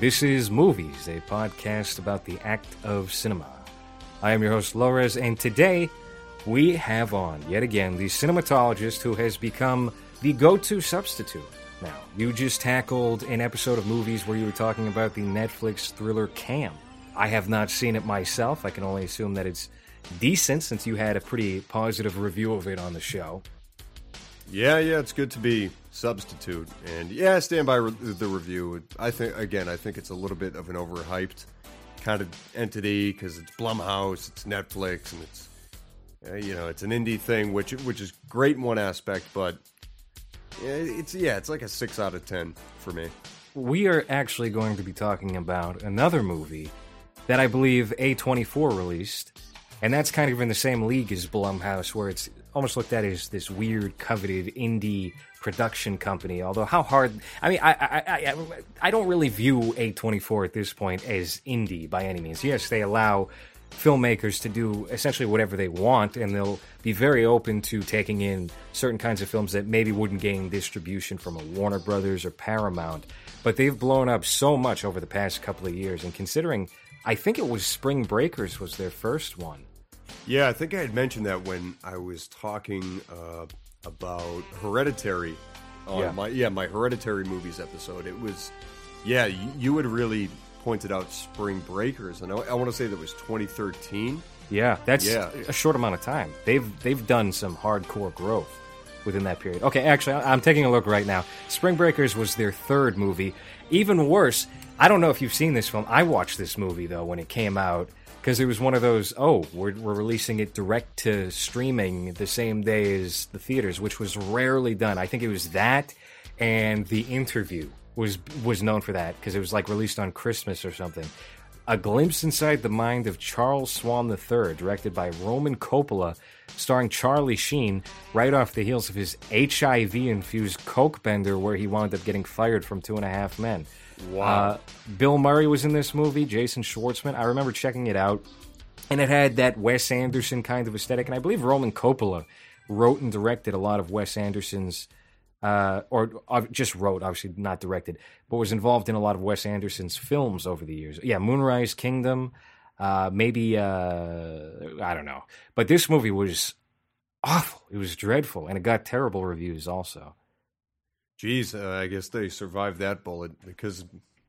This is Movies, a podcast about the act of cinema. I am your host, Lores, and today we have on, yet again, the cinematologist who has become the go to substitute. Now, you just tackled an episode of movies where you were talking about the Netflix thriller Cam. I have not seen it myself. I can only assume that it's decent since you had a pretty positive review of it on the show. Yeah, yeah, it's good to be substitute, and yeah, stand by re- the review. I think again, I think it's a little bit of an overhyped kind of entity because it's Blumhouse, it's Netflix, and it's uh, you know it's an indie thing, which which is great in one aspect, but it's yeah, it's like a six out of ten for me. We are actually going to be talking about another movie that I believe A24 released, and that's kind of in the same league as Blumhouse, where it's almost looked at as this weird, coveted indie production company. Although, how hard? I mean, I I, I, I don't really view A24 at this point as indie by any means. Yes, they allow filmmakers to do essentially whatever they want, and they'll be very open to taking in certain kinds of films that maybe wouldn't gain distribution from a Warner Brothers or Paramount. But they've blown up so much over the past couple of years, and considering, I think it was Spring Breakers was their first one. Yeah, I think I had mentioned that when I was talking uh, about Hereditary. On Yeah. my yeah my Hereditary movies episode. It was yeah you, you had really pointed out Spring Breakers, and I, I want to say that was 2013. Yeah, that's Yeah. a short amount of time. They've they've done some hardcore growth within that period. Okay, actually, I'm taking a look right now. Spring Breakers was their third movie. Even worse, I don't know if you've seen this film. I watched this movie though when it came out because it was one of those. Oh, we're we're releasing it direct to streaming the same day as the theaters, which was rarely done. I think it was that and the interview was was known for that because it was like released on Christmas or something. A glimpse inside the mind of Charles Swan III, directed by Roman Coppola, starring Charlie Sheen, right off the heels of his HIV-infused coke bender, where he wound up getting fired from Two and a Half Men. Wow. Uh, Bill Murray was in this movie. Jason Schwartzman. I remember checking it out, and it had that Wes Anderson kind of aesthetic. And I believe Roman Coppola wrote and directed a lot of Wes Anderson's uh, or uh, just wrote, obviously not directed, but was involved in a lot of Wes Anderson's films over the years. Yeah, Moonrise Kingdom, uh, maybe uh, I don't know, but this movie was awful. It was dreadful, and it got terrible reviews. Also, Geez, uh, I guess they survived that bullet because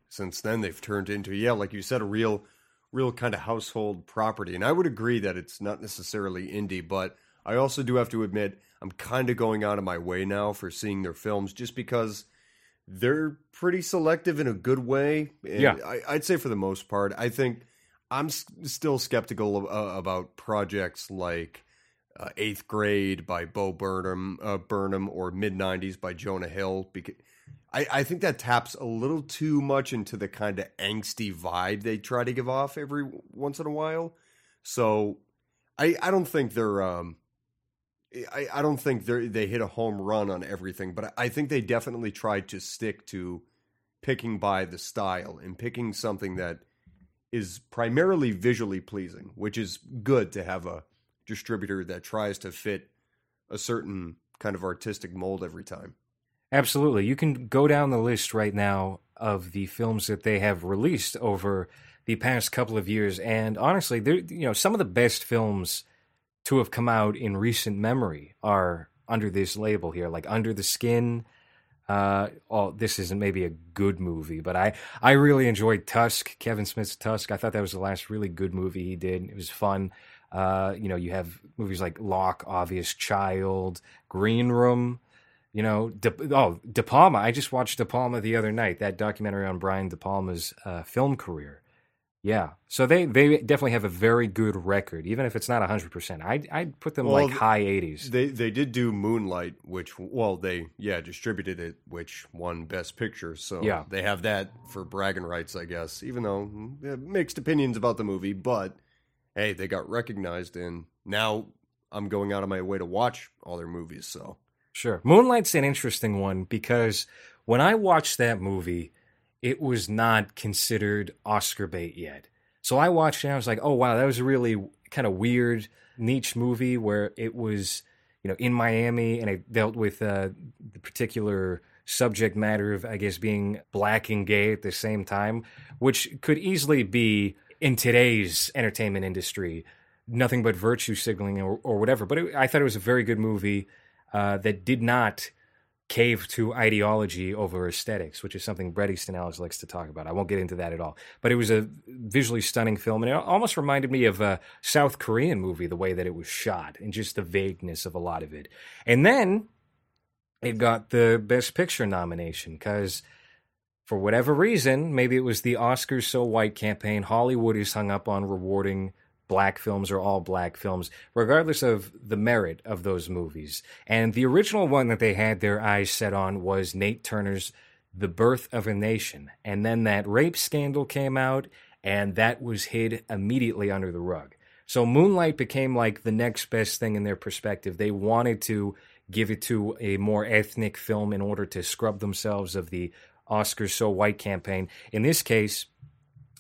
since then they've turned into yeah, like you said, a real, real kind of household property. And I would agree that it's not necessarily indie, but I also do have to admit I'm kind of going out of my way now for seeing their films just because they're pretty selective in a good way. And Yeah. I, I'd say for the most part, I think I'm s- still skeptical of, uh, about projects like uh, Eighth Grade by Bo Burnham, uh, Burnham, or Mid '90s by Jonah Hill. Because I, I think that taps a little too much into the kind of angsty vibe they try to give off every once in a while. So I I don't think they're um I, I don't think they they hit a home run on everything, but I think they definitely tried to stick to picking by the style and picking something that is primarily visually pleasing, which is good to have a distributor that tries to fit a certain kind of artistic mold every time. Absolutely. You can go down the list right now of the films that they have released over the past couple of years and honestly, they're you know, some of the best films to have come out in recent memory are under this label here, like Under the Skin. Uh, oh, this isn't maybe a good movie, but I I really enjoyed Tusk, Kevin Smith's Tusk. I thought that was the last really good movie he did. It was fun. Uh, you know, you have movies like Locke, Obvious Child, Green Room. You know, De, oh, De Palma. I just watched De Palma the other night. That documentary on Brian De Palma's uh, film career. Yeah, so they they definitely have a very good record, even if it's not hundred percent. I I'd put them Well, like high eighties. They they did do Moonlight, which well they yeah distributed it, which won Best Picture. So Yeah. they have that for bragging rights, I guess. Even though mixed opinions about the movie, but hey, they got recognized, and now I'm going out of my way to watch all their movies. So Sure. Moonlight's an interesting one because when I watched that movie, it was not considered Oscar bait yet. So I watched it and I was like, oh, wow, that was a really kind of weird niche movie where it was, you know, in Miami and it dealt with uh, the particular subject matter of, I guess, being black and gay at the same time, which could easily be in today's entertainment industry nothing but virtue signaling or, or whatever. But it, I thought it was a very good movie uh, that did not cave to ideology over aesthetics, which is something Bret Easton Ellis likes to talk about. I won't get into that at all. But it was a visually stunning film, and it almost reminded me of a South Korean movie, the way that it was shot and just the vagueness of a lot of it. And then it got the Best Picture nomination because. For whatever reason, maybe it was the Oscars So White campaign, Hollywood is hung up on rewarding black films or all black films, regardless of the merit of those movies. And the original one that they had their eyes set on was Nate Turner's The Birth of a Nation. And then that rape scandal came out, and that was hid immediately under the rug. So Moonlight became like the next best thing in their perspective. They wanted to give it to a more ethnic film in order to scrub themselves of the Oscars So White campaign. In this case,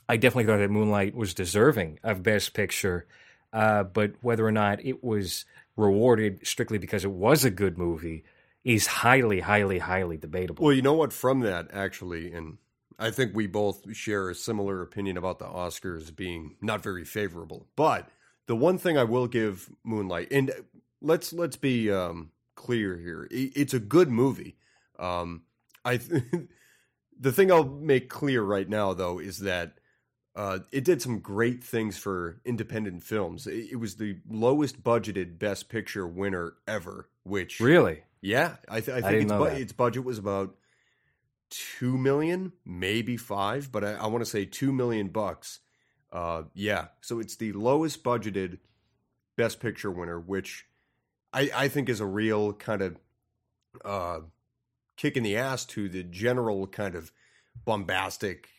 I definitely thought that Moonlight was deserving of Best Picture, uh, but whether or not it was rewarded strictly because it was a good movie is highly, highly, highly debatable. Well, you know what? From that, actually, and I think we both share a similar opinion about the Oscars being not very favorable. But the one thing I will give Moonlight, and let's let's be um, clear here, it's a good movie. Um, I th- the thing I'll make clear right now, though, is that uh, it did some great things for independent films. It, it, was the lowest budgeted Best Picture winner ever. Which really, yeah, I, th- I think its, bu- its, budget was about two million, maybe five, but I, I want to say two million bucks. Uh, yeah, so it's the lowest budgeted Best Picture winner, which I, I think is a real kind of uh, kick in the ass to the general kind of bombastic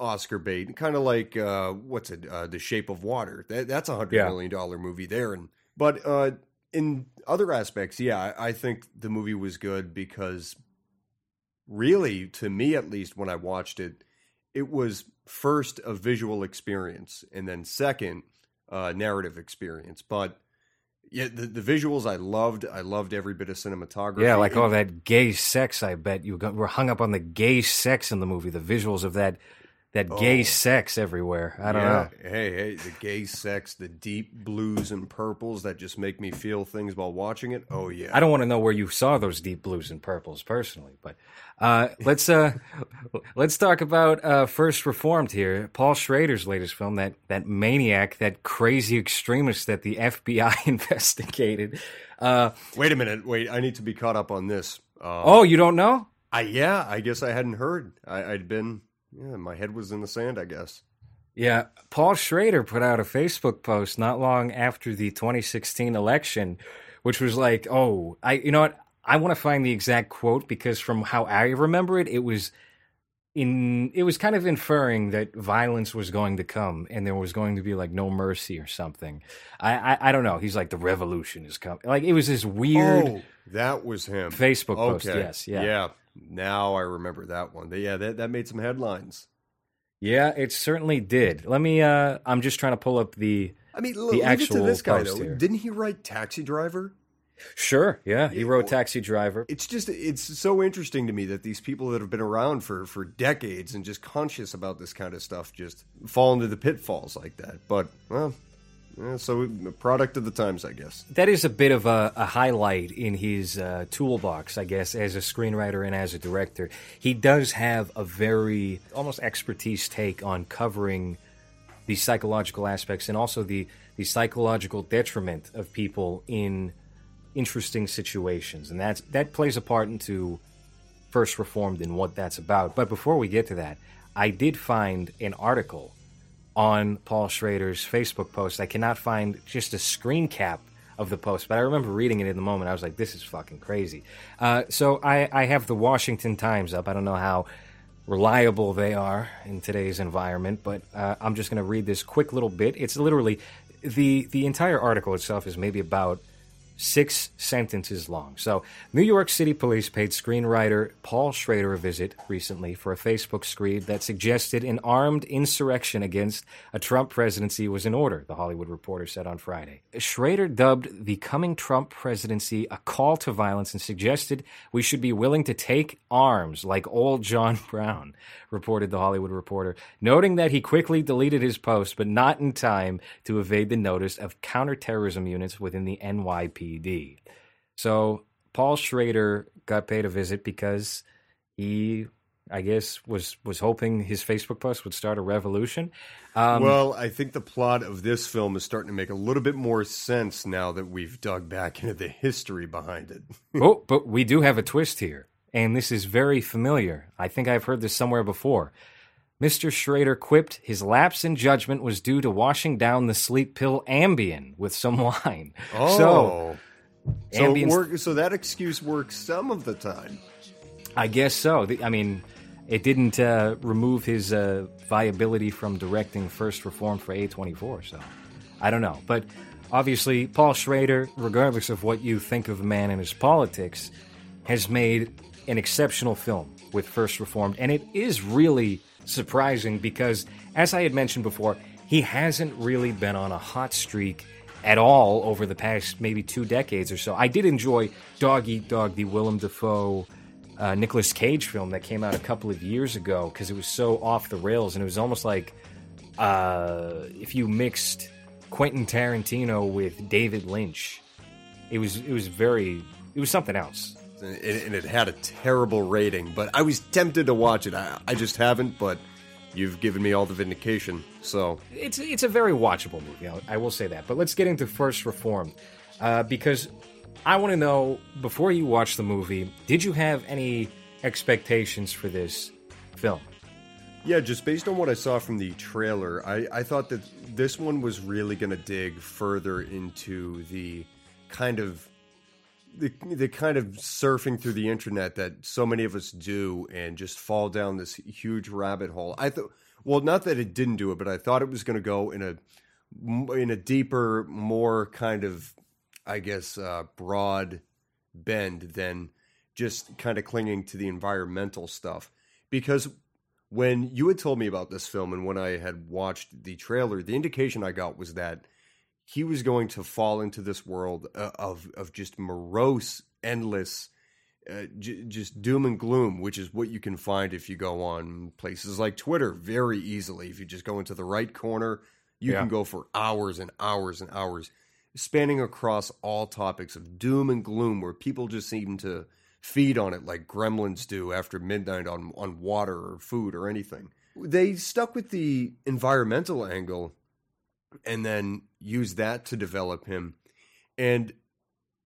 Oscar bait, kind of like uh, what's it, uh, The Shape of Water. That, that's a hundred yeah. million dollar movie there, and but uh, in other aspects, yeah, I, I think the movie was good because really, to me at least, when I watched it, it was first a visual experience, and then second, a narrative experience. But yeah, the, the visuals I loved. I loved every bit of cinematography. Yeah, like all that gay sex. I bet you got, were hung up on the gay sex in the movie. The visuals of that that oh. gay sex everywhere. I don't yeah. know. Hey, hey, the gay sex, the deep blues and purples that just make me feel things while watching it. Oh yeah. I don't want to know where you saw those deep blues and purples personally, but uh, let's uh, let's talk about uh, First Reformed here. Paul Schrader's latest film, that that maniac, that crazy extremist that the FBI investigated. Uh, wait a minute. Wait, I need to be caught up on this. Um, oh, you don't know? I yeah, I guess I hadn't heard. I, I'd been yeah, my head was in the sand, I guess. Yeah, Paul Schrader put out a Facebook post not long after the 2016 election, which was like, "Oh, I you know what? I want to find the exact quote because from how I remember it, it was in it was kind of inferring that violence was going to come and there was going to be like no mercy or something. I I, I don't know. He's like the revolution is coming. Like it was this weird. Oh, that was him. Facebook post. Yes. Yeah. Yeah. Now I remember that one. Yeah, that that made some headlines. Yeah, it certainly did. Let me. uh I'm just trying to pull up the. I mean, the leave actual to this guy though. Here. Didn't he write Taxi Driver? Sure. Yeah, he wrote Taxi Driver. It's just it's so interesting to me that these people that have been around for for decades and just conscious about this kind of stuff just fall into the pitfalls like that. But well, yeah, so product of the times, I guess. That is a bit of a, a highlight in his uh, toolbox, I guess, as a screenwriter and as a director. He does have a very almost expertise take on covering the psychological aspects and also the the psychological detriment of people in interesting situations, and that's that plays a part into First Reformed and what that's about. But before we get to that, I did find an article on Paul Schrader's Facebook post. I cannot find just a screen cap of the post, but I remember reading it in the moment. I was like, this is fucking crazy. Uh, so I, I have the Washington Times up. I don't know how reliable they are in today's environment, but uh, I'm just going to read this quick little bit. It's literally the the entire article itself is maybe about six sentences long. So, New York City police paid screenwriter Paul Schrader a visit recently for a Facebook screed that suggested an armed insurrection against a Trump presidency was in order, the Hollywood Reporter said on Friday. Schrader dubbed the coming Trump presidency a call to violence and suggested we should be willing to take arms like old John Brown, reported the Hollywood Reporter, noting that he quickly deleted his post, but not in time to evade the notice of counterterrorism units within the NYPD. So Paul Schrader got paid a visit because he, I guess, was was hoping his Facebook post would start a revolution. Um, well, I think the plot of this film is starting to make a little bit more sense now that we've dug back into the history behind it. oh, but we do have a twist here, and this is very familiar. I think I've heard this somewhere before. Mr. Schrader quipped his lapse in judgment was due to washing down the sleep pill Ambien with some wine. Oh. So, so, work, so that excuse works some of the time. I guess so. I mean, it didn't uh, remove his uh, viability from directing First Reform for A24, so I don't know. But obviously, Paul Schrader, regardless of what you think of the man and his politics, has made an exceptional film with First Reformed, and it is really surprising because, as I had mentioned before, he hasn't really been on a hot streak at all over the past maybe two decades or so. I did enjoy Dog Eat Dog, the Willem Dafoe uh, Nicolas Cage film that came out a couple of years ago because it was so off the rails and it was almost like uh, if you mixed Quentin Tarantino with David Lynch. It was it was very it was something else and it had a terrible rating. But I was tempted to watch it. I, I just haven't, but you've given me all the vindication. So it's it's a very watchable movie. I will say that. But let's get into First Reform, uh, because I want to know before you watch the movie, did you have any expectations for this film? Yeah, just based on what I saw from the trailer, I, I thought that this one was really going to dig further into the kind of the the kind of surfing through the internet that so many of us do and just fall down this huge rabbit hole. I thought, well, not that it didn't do it, but I thought it was going to go in a in a deeper, more kind of, I guess, uh, broad bend than just kind of clinging to the environmental stuff. Because when you had told me about this film and when I had watched the trailer, the indication I got was that he was going to fall into this world uh, of of just morose, endless, uh, j- just doom and gloom, which is what you can find if you go on places like Twitter very easily. If you just go into the right corner, you yeah. can go for hours and hours and hours, spanning across all topics of doom and gloom, where people just seem to feed on it like gremlins do after midnight on on water or food or anything. They stuck with the environmental angle and then use that to develop him. And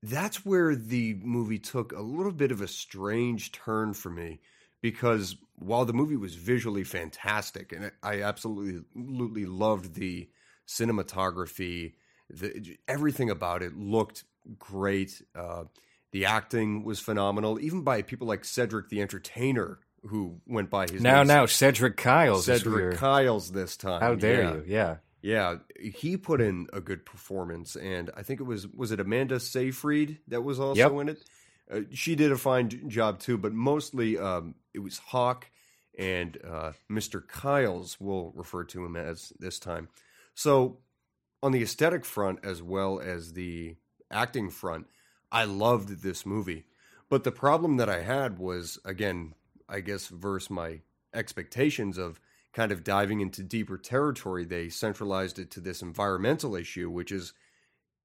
that's where the movie took a little bit of a strange turn for me because while the movie was visually fantastic and I absolutely, absolutely loved the cinematography, the, everything about it looked great. Uh, the acting was phenomenal, even by people like Cedric the Entertainer, who went by his now name. now Cedric Kyles. Cedric Kyles this time. How dare yeah. you? Yeah, yeah, he put in a good performance, and I think it was was it Amanda Seyfried that was also yep. in it. Uh, she did a fine job too, but mostly um, it was Hawke and uh, Mr. Kyles. We'll refer to him as this time. So, on the aesthetic front as well as the acting front, I loved this movie. But the problem that I had was again, I guess, versus my expectations of kind of diving into deeper territory, they centralized it to this environmental issue, which is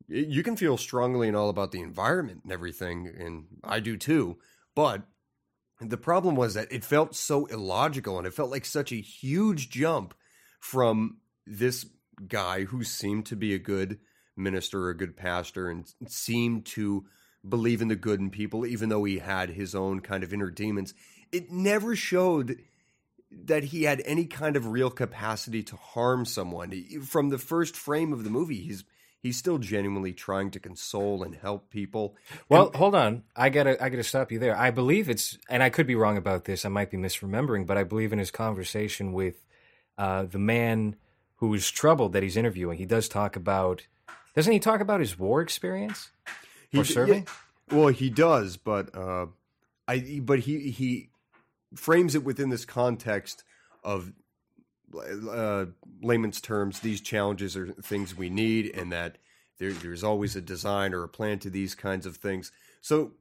you can feel strongly and all about the environment and everything, and I do too. But the problem was that it felt so illogical and it felt like such a huge jump from this guy who seemed to be a good minister, a good pastor, and seemed to believe in the good in people, even though he had his own kind of inner demons. It never showed that he had any kind of real capacity to harm someone. From the first frame of the movie, he's he's still genuinely trying to console and help people. Well, and, hold on. I gotta I gotta stop you there. I believe it's and I could be wrong about this. I might be misremembering, but I believe in his conversation with uh, the man who is troubled that he's interviewing, he does talk about doesn't he talk about his war experience? or serving. Yeah, well, he does, but uh, I but he he frames it within this context of uh, layman's terms. These challenges are things we need, and that there, there's always a design or a plan to these kinds of things. So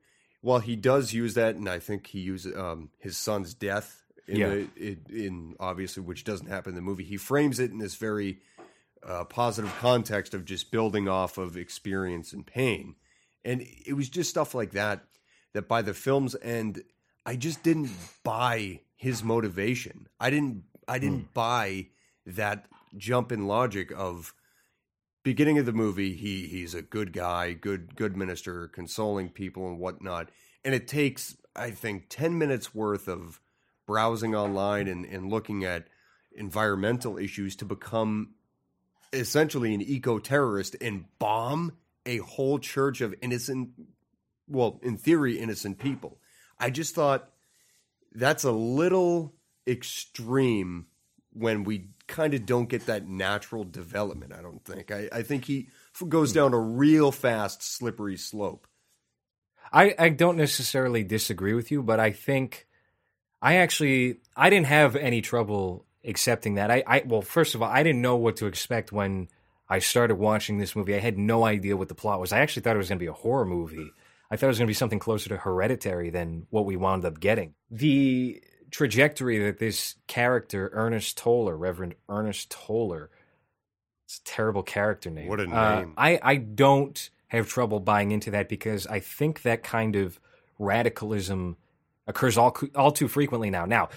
while he does use that, and I think he uses um, his son's death in, Yeah. the, in, in obviously which doesn't happen in the movie, he frames it in this very uh, positive context of just building off of experience and pain, and it was just stuff like that that by the film's end, I just didn't buy his motivation. I didn't. I didn't hmm. buy that jump in logic of beginning of the movie. He he's a good guy, good good minister, consoling people and whatnot. And it takes, I think, ten minutes worth of browsing online and, and looking at environmental issues to become essentially an eco terrorist and bomb a whole church of innocent, well, in theory, innocent people. I just thought that's a little extreme when we kind of don't get that natural development. I don't think. I, I think he goes down a real fast, slippery slope. I, I don't necessarily disagree with you, but I think I actually I didn't have any trouble accepting that. I, I well, first of all, I didn't know what to expect when I started watching this movie. I had no idea what the plot was. I actually thought it was going to be a horror movie. I thought it was going to be something closer to Hereditary than what we wound up getting. The trajectory that this character, Ernest Toller, Reverend Ernest Toller, it's a terrible character name. What a Uh, name. I, I don't have trouble buying into that because I think that kind of radicalism occurs all all too frequently now. Now,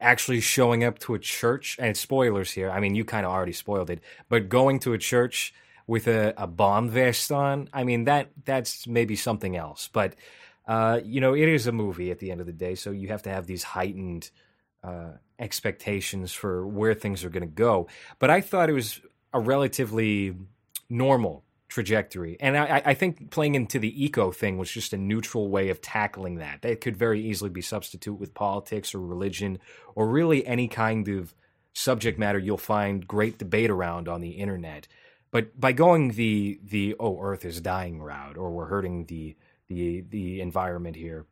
actually showing up to a church, and spoilers here. I mean, you kind of already spoiled it, but going to a church with a, a bomb vest on, I mean that that's maybe something else. But uh, you know, it is a movie at the end of the day, so you have to have these heightened uh, expectations for where things are going to go. But I thought it was a relatively normal trajectory. And I, I think playing into the eco thing was just a neutral way of tackling that. That could very easily be substitute with politics or religion or really any kind of subject matter you'll find great debate around on the internet. But by going the the oh Earth is dying route or we're hurting the the the environment here,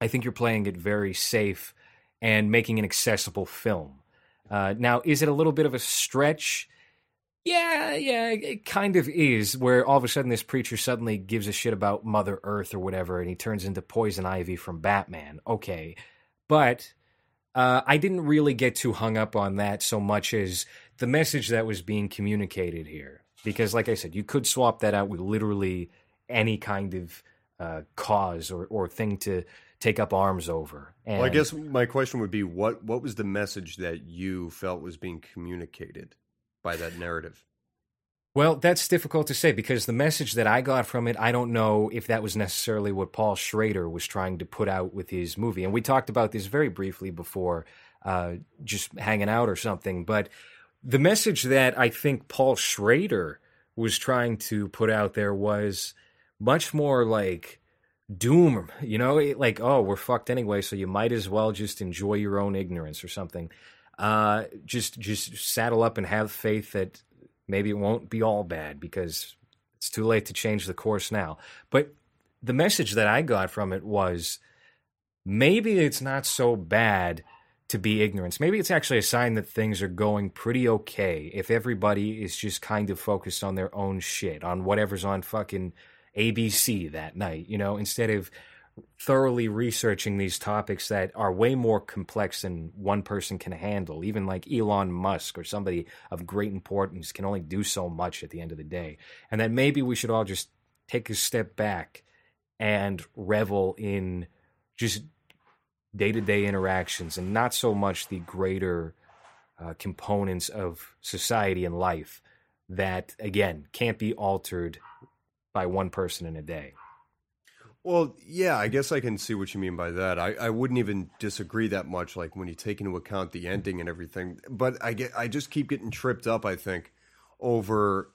I think you're playing it very safe and making an accessible film. Uh, now, is it a little bit of a stretch? Yeah, yeah, it kind of is. Where all of a sudden this preacher suddenly gives a shit about Mother Earth or whatever, and he turns into Poison Ivy from Batman. Okay, but uh, I didn't really get too hung up on that so much as the message that was being communicated here. Because, like I said, you could swap that out with literally any kind of uh, cause or, or thing to take up arms over. And Well, I guess my question would be what what was the message that you felt was being communicated by that narrative? Well, that's difficult to say because the message that I got from it, I don't know if that was necessarily what Paul Schrader was trying to put out with his movie. And we talked about this very briefly before, uh, just hanging out or something. But the message that I think Paul Schrader was trying to put out there was much more like doom, you know, like, oh, we're fucked anyway, so you might as well just enjoy your own ignorance or something. Uh, just, just saddle up and have faith that maybe it won't be all bad because it's too late to change the course now. But the message that I got from it was maybe it's not so bad to be ignorance. Maybe it's actually a sign that things are going pretty okay if everybody is just kind of focused on their own shit, on whatever's on fucking ABC that night, you know, instead of thoroughly researching these topics that are way more complex than one person can handle. Even like Elon Musk or somebody of great importance can only do so much at the end of the day. And that maybe we should all just take a step back and revel in just day to day interactions and not so much the greater uh, components of society and life that, again, can't be altered by one person in a day. Well, yeah, I guess I can see what you mean by that. I, I wouldn't even disagree that much, like when you take into account the ending and everything. But I get, I just keep getting tripped up. I think over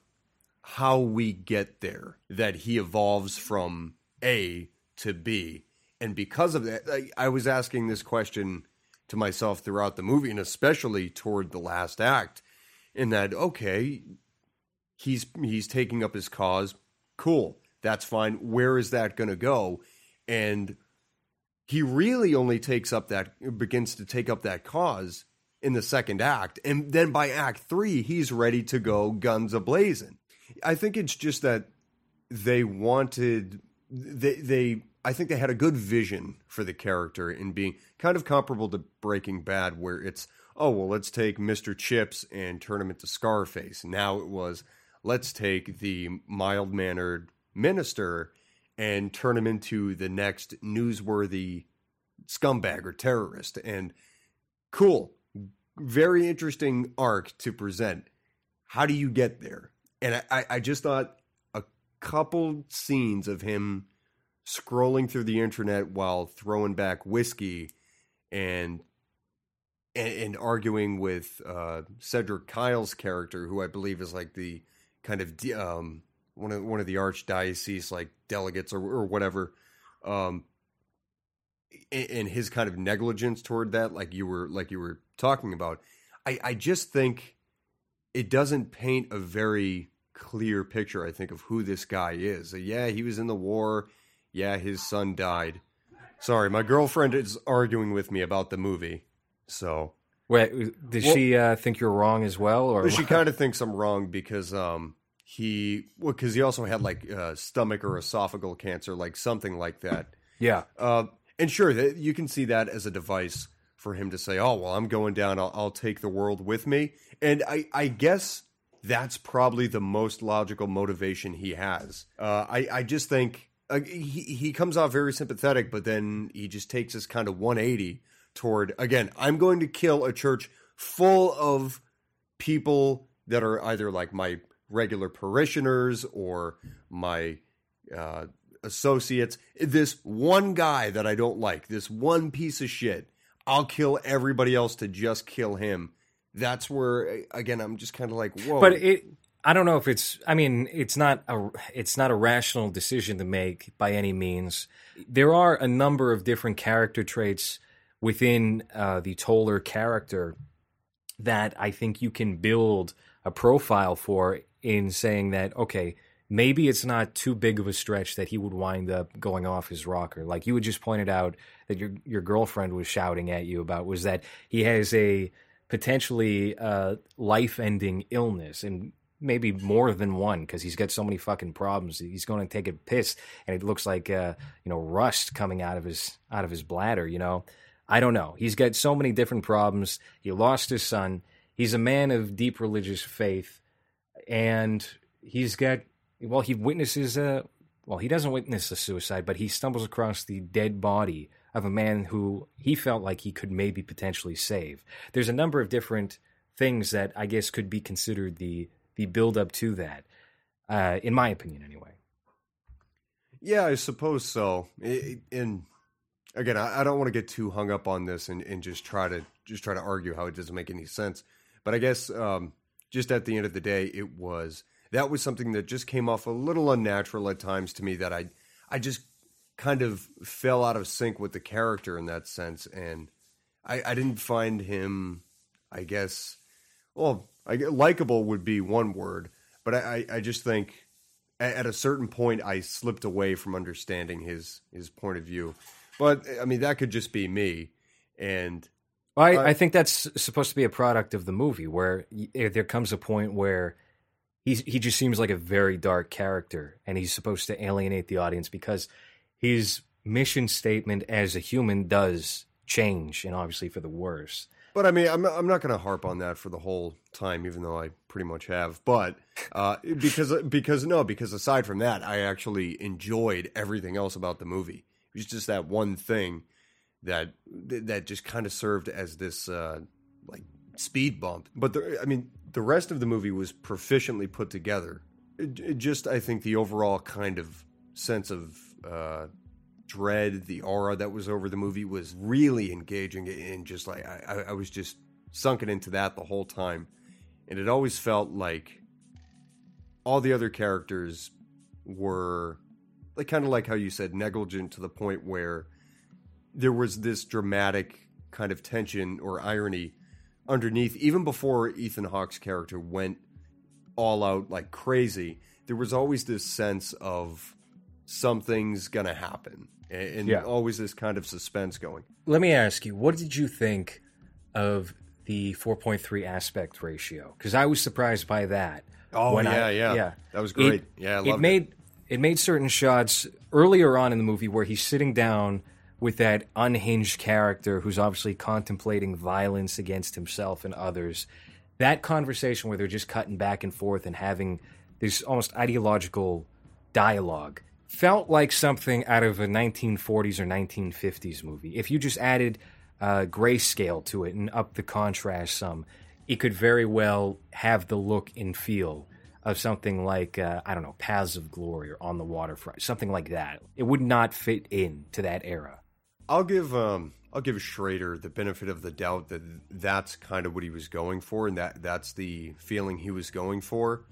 how we get there. That he evolves from A to B, and because of that, I, I was asking this question to myself throughout the movie, and especially toward the last act. In that, okay, he's he's taking up his cause. Cool. That's fine. Where is that going to go? And he really only takes up that begins to take up that cause in the second act, and then by act three, he's ready to go guns a blazing. I think it's just that they wanted they they I think they had a good vision for the character in being kind of comparable to Breaking Bad, where it's oh well, let's take Mister Chips and turn him into Scarface. Now it was let's take the mild mannered minister and turn him into the next newsworthy scumbag or terrorist. And cool, very interesting arc to present. How do you get there? And I, I just thought a couple scenes of him scrolling through the internet while throwing back whiskey and and, and arguing with uh, Cedric Kyle's character, who I believe is like the kind of um, one of one of the archdiocese like delegates or, or whatever, um, and his kind of negligence toward that, like you were like you were talking about. I, I just think it doesn't paint a very clear picture. I think of who this guy is. Yeah, he was in the war. Yeah, his son died. Sorry, my girlfriend is arguing with me about the movie. So Wait, did well, she uh, think you're wrong as well, or she kind of thinks I'm wrong because um, he well because he also had like uh, stomach or esophageal cancer, like something like that. Yeah, uh, and sure, you can see that as a device for him to say, "Oh, well, I'm going down. I'll, I'll take the world with me." And I, I guess that's probably the most logical motivation he has. Uh, I, I just think uh, he he comes off very sympathetic, but then he just takes this kind of 180 toward again. I'm going to kill a church full of people that are either like my regular parishioners or my uh, associates. This one guy that I don't like, this one piece of shit, I'll kill everybody else to just kill him. That's where again I'm just kind of like whoa. But it I don't know if it's I mean it's not a it's not a rational decision to make by any means. There are a number of different character traits within uh, the Toller character that I think you can build a profile for in saying that okay maybe it's not too big of a stretch that he would wind up going off his rocker. Like you had just pointed out that your your girlfriend was shouting at you about was that he has a potentially uh, life-ending illness and maybe more than one because he's got so many fucking problems. He's going to take a piss and it looks like uh, you know rust coming out of his out of his bladder. You know, I don't know. He's got so many different problems. He lost his son. He's a man of deep religious faith, and he's got well, he witnesses a well, he doesn't witness a suicide, but he stumbles across the dead body of a man who he felt like he could maybe potentially save. There's a number of different things that I guess could be considered the the build up to that, uh, in my opinion, anyway. Yeah, I suppose so. And again, I don't want to get too hung up on this and, and just try to just try to argue how it doesn't make any sense. But I guess um, just at the end of the day, it was that was something that just came off a little unnatural at times to me that I I just kind of fell out of sync with the character in that sense and I, I didn't find him I guess well I likable would be one word but I, I just think at a certain point I slipped away from understanding his his point of view but eh, I mean that could just be me and well, I, I, think that's supposed to be a product of the movie where eh, there comes a point where he's he just seems like a very dark character, and he's supposed to alienate the audience because his mission statement as a human does change, and obviously for the worse. But I mean, I'm I'm not going to harp on that for the whole time, even though I pretty much have. But uh, because because no, because aside from that, I actually enjoyed everything else about the movie. It was just that one thing that that just kind of served as this uh, like speed bump. But the, I mean, the rest of the movie was proficiently put together. It, it just, I think, the overall kind of sense of uh, dread, the aura that was over the movie was really engaging, and just like I, I was just sunken into that the whole time, and it always felt like all the other characters were like kind of like how you said negligent to the point where there was this dramatic kind of tension or irony underneath, even before Ethan Hawke's character went all out like crazy, there was always this sense of something's gonna happen, and, Yeah. always this kind of suspense going. Let me ask you, what did you think of the 4.3 aspect ratio? Because I was surprised by that. Oh yeah, I- yeah, yeah. that was great. It- yeah, I it made it. made certain shots earlier on in the movie where he's sitting down with that unhinged character who's obviously contemplating violence against himself and others. That conversation where they're just cutting back and forth and having this almost ideological dialogue felt like something out of a 1940s or 1950s movie. If you just added uh, grayscale to it and up the contrast some, it could very well have the look and feel of something like uh, I don't know, Paths of Glory or On the Waterfront, something like that. It would not fit in to that era. I'll give um I'll give Schrader the benefit of the doubt that that's kind of what he was going for, and that that's the feeling he was going for.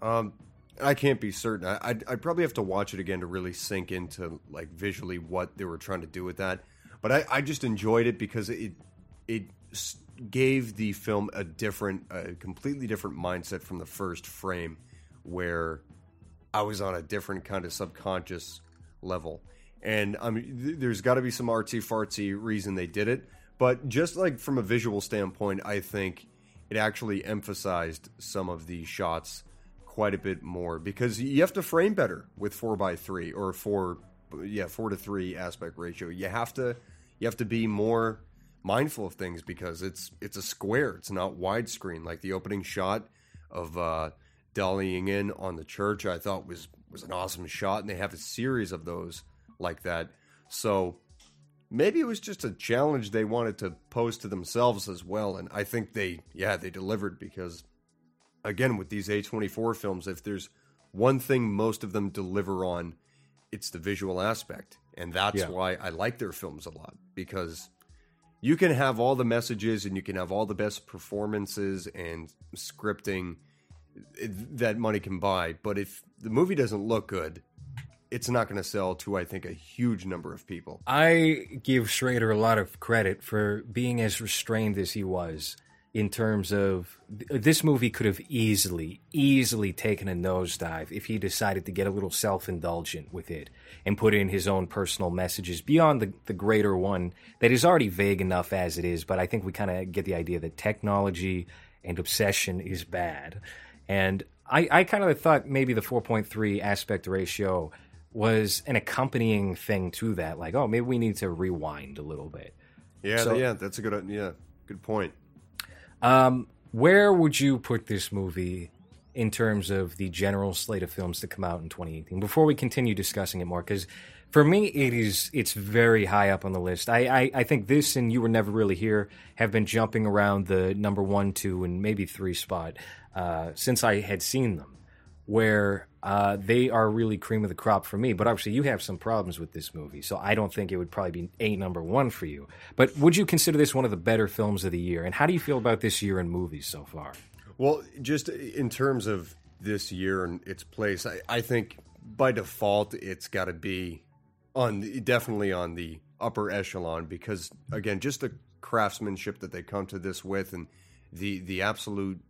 Um, I can't be certain. I, I'd, I'd probably have to watch it again to really sink into like visually what they were trying to do with that. But I, I just enjoyed it because it it gave the film a different, a completely different mindset from the first frame, where I was on a different kind of subconscious level. And I mean, th- there's got to be some artsy fartsy reason they did it. But just like from a visual standpoint, I think it actually emphasized some of the shots quite a bit more because you have to frame better with four by three or four, yeah, four to three aspect ratio. You have to, you have to be more mindful of things because it's it's a square. It's not widescreen like the opening shot of uh, dollying in on the church. I thought was was an awesome shot, and they have a series of those like that. So maybe it was just a challenge they wanted to pose to themselves as well, and I think they yeah they delivered because again with these A24 films, if there's one thing most of them deliver on, it's the visual aspect, and that's Yeah. why I like their films a lot because you can have all the messages and you can have all the best performances and scripting that money can buy, but if the movie doesn't look good, it's not going to sell to I think a huge number of people. I give Schrader a lot of credit for being as restrained as he was in terms of this movie could have easily, easily taken a nosedive if he decided to get a little self indulgent with it and put in his own personal messages beyond the, the greater one that is already vague enough as it is. But I think we kind of get the idea that technology and obsession is bad. And I, I kind of thought maybe the 4.3 aspect ratio was an accompanying thing to that. Like, oh, maybe we need to rewind a little bit. Yeah, So- yeah, that's a good yeah, good point. Um, where would you put this movie in terms of the general slate of films to come out in 2018? Before we continue discussing it more, because for me, it is it's very high up on the list. I, I I think this and You Were Never Really Here have been jumping around the number one, two, and maybe three spot uh, since I had seen them. Where uh, they are really cream of the crop for me, but obviously you have some problems with this movie, so I don't think it would probably be a number one for you. But would you consider this one of the better films of the year? And how do you feel about this year in movies so far? Well, just in terms of this year and its place, I, I think by default it's got to be on definitely on the upper echelon because again, just the craftsmanship that they come to this with and the the absolute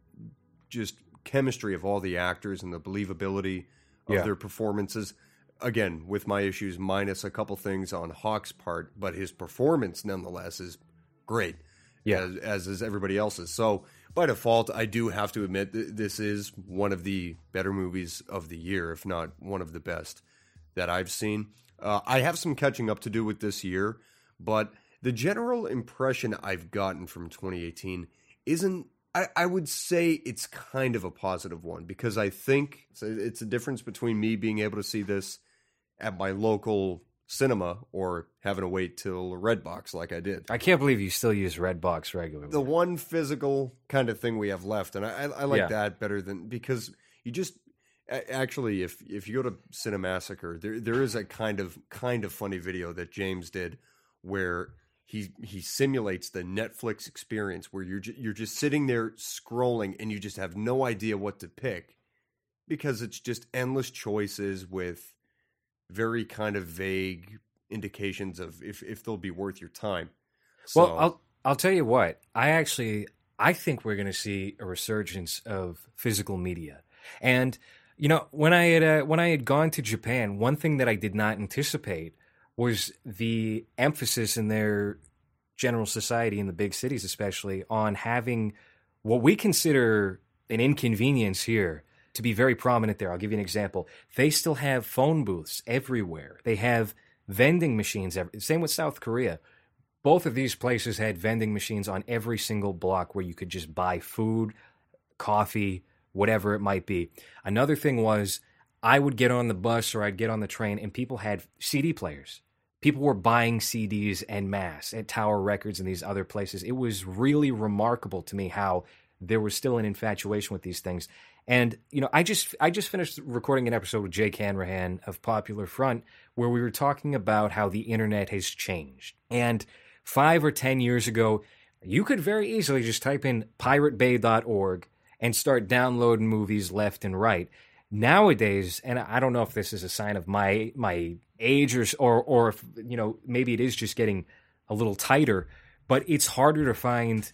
just chemistry of all the actors and the believability of Yeah. their performances. Again, with my issues, minus a couple things on Hawke's part, but his performance nonetheless is great Yeah. as, as is everybody else's. So by default, I do have to admit th- this is one of the better movies of the year, if not one of the best that I've seen. Uh, I have some catching up to do with this year, but the general impression I've gotten from 2018 isn't. I, I would say it's kind of a positive one because I think it's a, it's a difference between me being able to see this at my local cinema or having to wait till Redbox like I did I can't believe you still use Redbox regularly. the one physical kind of thing we have left, and I, I, like Yeah. that better than because you just actually if if you go to Cinemassacre, there there is a kind of kind of funny video that James did where he he simulates the Netflix experience where you're ju- you're just sitting there scrolling and you just have no idea what to pick because it's just endless choices with very kind of vague indications of if if they'll be worth your time. well, I'll I'll tell you what. I actually I think we're going to see a resurgence of physical media, and You know, when I had uh, when I had gone to Japan, one thing that I did not anticipate was the emphasis in their general society in the big cities, especially on having what we consider an inconvenience here to be very prominent there. I'll give you an example. They still have phone booths everywhere. They have vending machines. Every, same with South Korea. Both of these places had vending machines on every single block where you could just buy food, coffee, whatever it might be. Another thing was I would get on the bus or I'd get on the train and people had CD players. People were buying CDs en masse at Tower Records and these other places. It was really remarkable to me how there was still an infatuation with these things. And you know, I just I just finished recording an episode with Jake Hanrahan of Popular Front where we were talking about how the internet has changed. And five or ten years ago, you could very easily just type in piratebay.org and start downloading movies left and right. Nowadays, and I don't know if this is a sign of my my age or or or if, you know maybe it is just getting a little tighter, but it's harder to find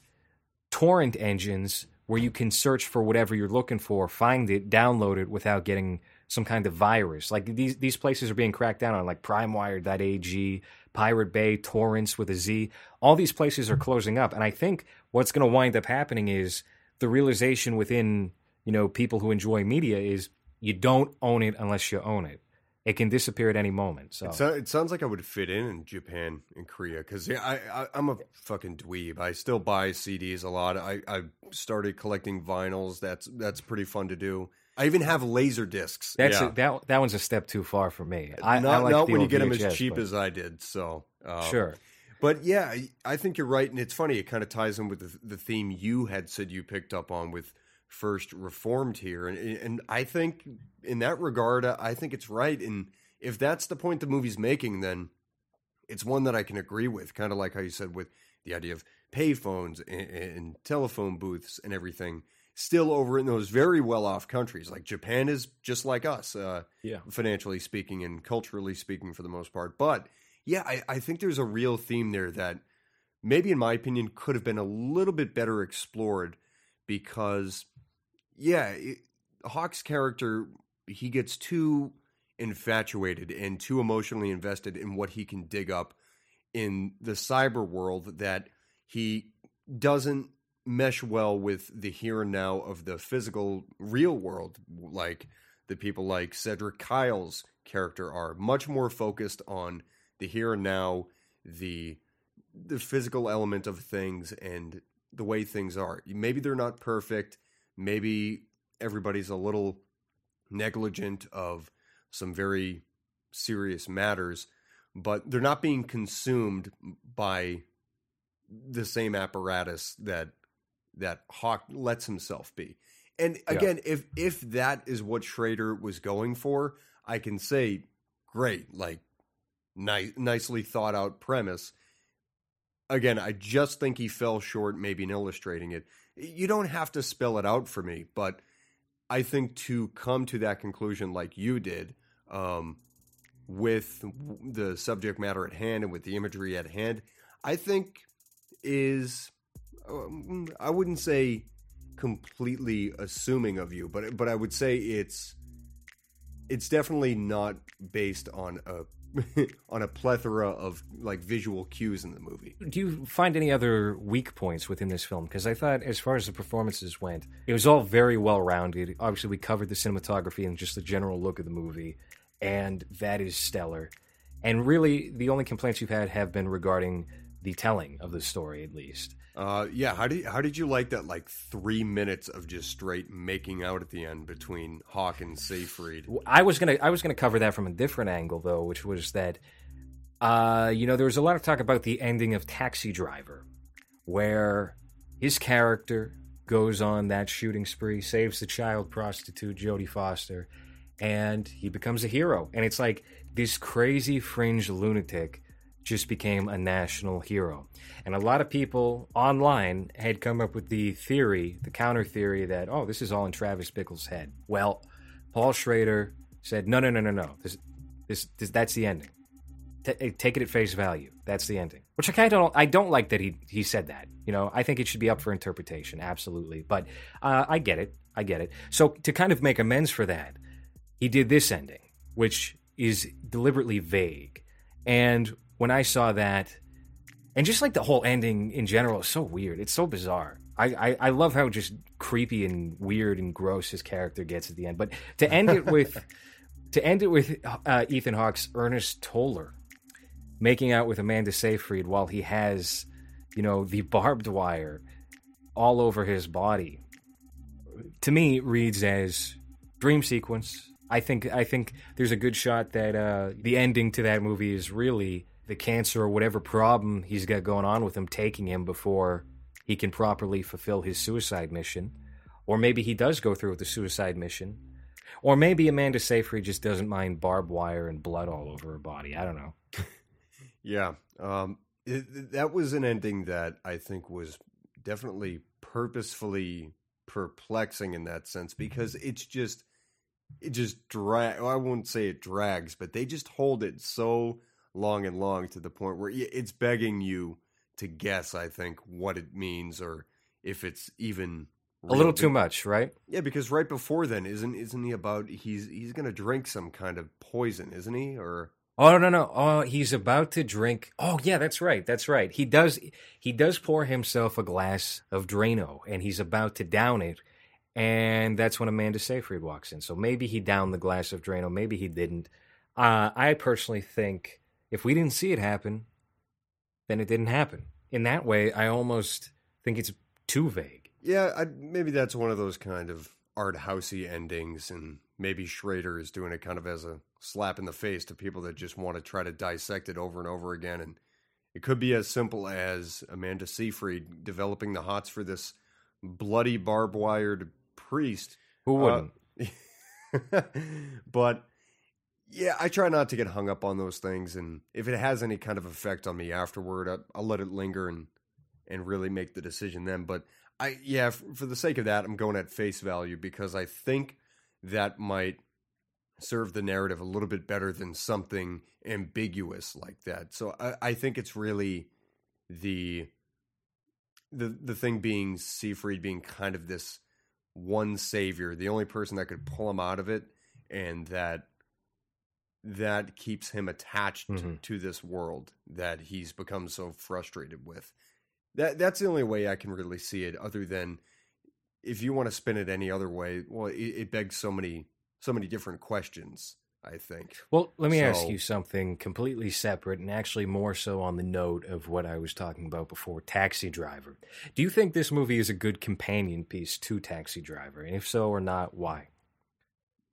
torrent engines where you can search for whatever you're looking for, find it, download it without getting some kind of virus. Like these these places are being cracked down on, like PrimeWire.ag, Pirate Bay, Torrents with a Z. All these places are closing up, and I think what's going to wind up happening is the realization within you know people who enjoy media is you don't own it unless you own it. It can disappear at any moment. So it, so, it sounds like I would fit in in Japan and Korea because yeah, I, I I'm a fucking dweeb. I still buy CDs a lot. I I started collecting vinyls. That's that's pretty fun to do. I even have laser discs. That's yeah. a, that that one's a step too far for me. I, not I like not when you get them as cheap but- as I did. So um, sure. But yeah, I- I think you're right, and it's funny. It kind of ties in with the, the theme you had said you picked up on with first reformed here, and and I think in that regard, I think it's right. And if that's the point the movie's making, then it's one that I can agree with. Kind of like how you said with the idea of payphones and, and telephone booths and everything. Still over in those very well off countries, like Japan is just like us, uh, Yeah. financially speaking and culturally speaking for the most part. But yeah, I, I think there's a real theme there that maybe, in my opinion, could have been a little bit better explored because, yeah, it, Hawke's character, he gets too infatuated and too emotionally invested in what he can dig up in the cyber world that he doesn't mesh well with the here and now of the physical real world like the people like Cedric Kyles' character are much more focused on the here and now the the physical element of things and the way things are. Maybe they're not perfect maybe everybody's a little negligent of some very serious matters but they're not being consumed by the same apparatus that that Hawke lets himself be. And Yeah. again, if if that is what Schrader was going for, I can say, great, like nice, nicely thought out premise. Again, I just think he fell short, maybe in illustrating it. You don't have to spell it out for me, but I think to come to that conclusion, like you did, um, with the subject matter at hand and with the imagery at hand, I think is um, I wouldn't say completely assuming of you, but but I would say it's it's definitely not based on a on a plethora of like visual cues in the movie. Do you find any other weak points within this film? Because I thought, as far as the performances went, it was all very well rounded. Obviously, we covered the cinematography and just the general look of the movie, and that is stellar. And really, the only complaints you've had have been regarding the telling of the story, at least. Uh, yeah, how did how did you like that? Like three minutes of just straight making out at the end between Hawke and Seyfried. I was gonna I was gonna cover that from a different angle though, which was that uh, you know there was a lot of talk about the ending of Taxi Driver, where his character goes on that shooting spree, saves the child prostitute Jodie Foster, and he becomes a hero. And it's like this crazy fringe lunatic just became a national hero. And a lot of people online had come up with the theory, the counter theory that, oh, this is all in Travis Bickle's head. Well, Paul Schrader said, no, no, no, no, no. This, this, this that's the ending. T- take it at face value. That's the ending. Which I kind of don't, I don't like that he he said that. You know, I think it should be up for interpretation, absolutely. But uh, I get it. I get it. So to kind of make amends for that, he did this ending, which is deliberately vague. And when I saw that, and just like the whole ending in general is so weird. It's so bizarre. I, I, I love how just creepy and weird and gross his character gets at the end. But to end it with to end it with uh, Ethan Hawke's Ernest Toller making out with Amanda Seyfried while he has, you know, the barbed wire all over his body. To me, reads as dream sequence. I think I think there's a good shot that uh, the ending to that movie is really the cancer or whatever problem he's got going on with him taking him before he can properly fulfill his suicide mission. Or maybe he does go through with the suicide mission. Or maybe Amanda Seyfried just doesn't mind barbed wire and blood all over her body. I don't know. yeah. Um, it, that was an ending that I think was definitely purposefully perplexing in that sense because it's just it just drag well, I won't say it drags, but they just hold it so long and long to the point where it's begging you to guess, I think, what it means or if it's even a little too much, right? Yeah, because right before then, isn't isn't he about he's he's going to drink some kind of poison, isn't he? Or oh no no oh he's about to drink. Oh yeah, that's right, that's right. He does he does pour himself a glass of Drano, and he's about to down it, and that's when Amanda Seyfried walks in. So maybe he downed the glass of Drano, maybe he didn't. Uh, I personally think if we didn't see it happen, then it didn't happen. In that way, I almost think it's too vague. Yeah, I, maybe that's one of those kind of art housey endings, and maybe Schrader is doing it kind of as a slap in the face to people that just want to try to dissect it over and over again. And it could be as simple as Amanda Seyfried developing the hots for this bloody barbed wired priest. Who wouldn't? Uh, but yeah, I try not to get hung up on those things, and if it has any kind of effect on me afterward, I, I'll let it linger and and really make the decision then. But I, yeah, for, for the sake of that, I'm going at face value because I think that might serve the narrative a little bit better than something ambiguous like that. So I, I think it's really the the the thing being Seyfried being kind of this one savior, the only person that could pull him out of it, and that that keeps him attached mm-hmm. to this world that he's become so frustrated with. That that's the only way I can really see it. Other than if you want to spin it any other way, well, it, it begs so many so many different questions. I think. Well, let me so, ask you something completely separate and actually more so on the note of what I was talking about before Taxi Driver. Do you think this movie is a good companion piece to Taxi Driver? And if so or not, why?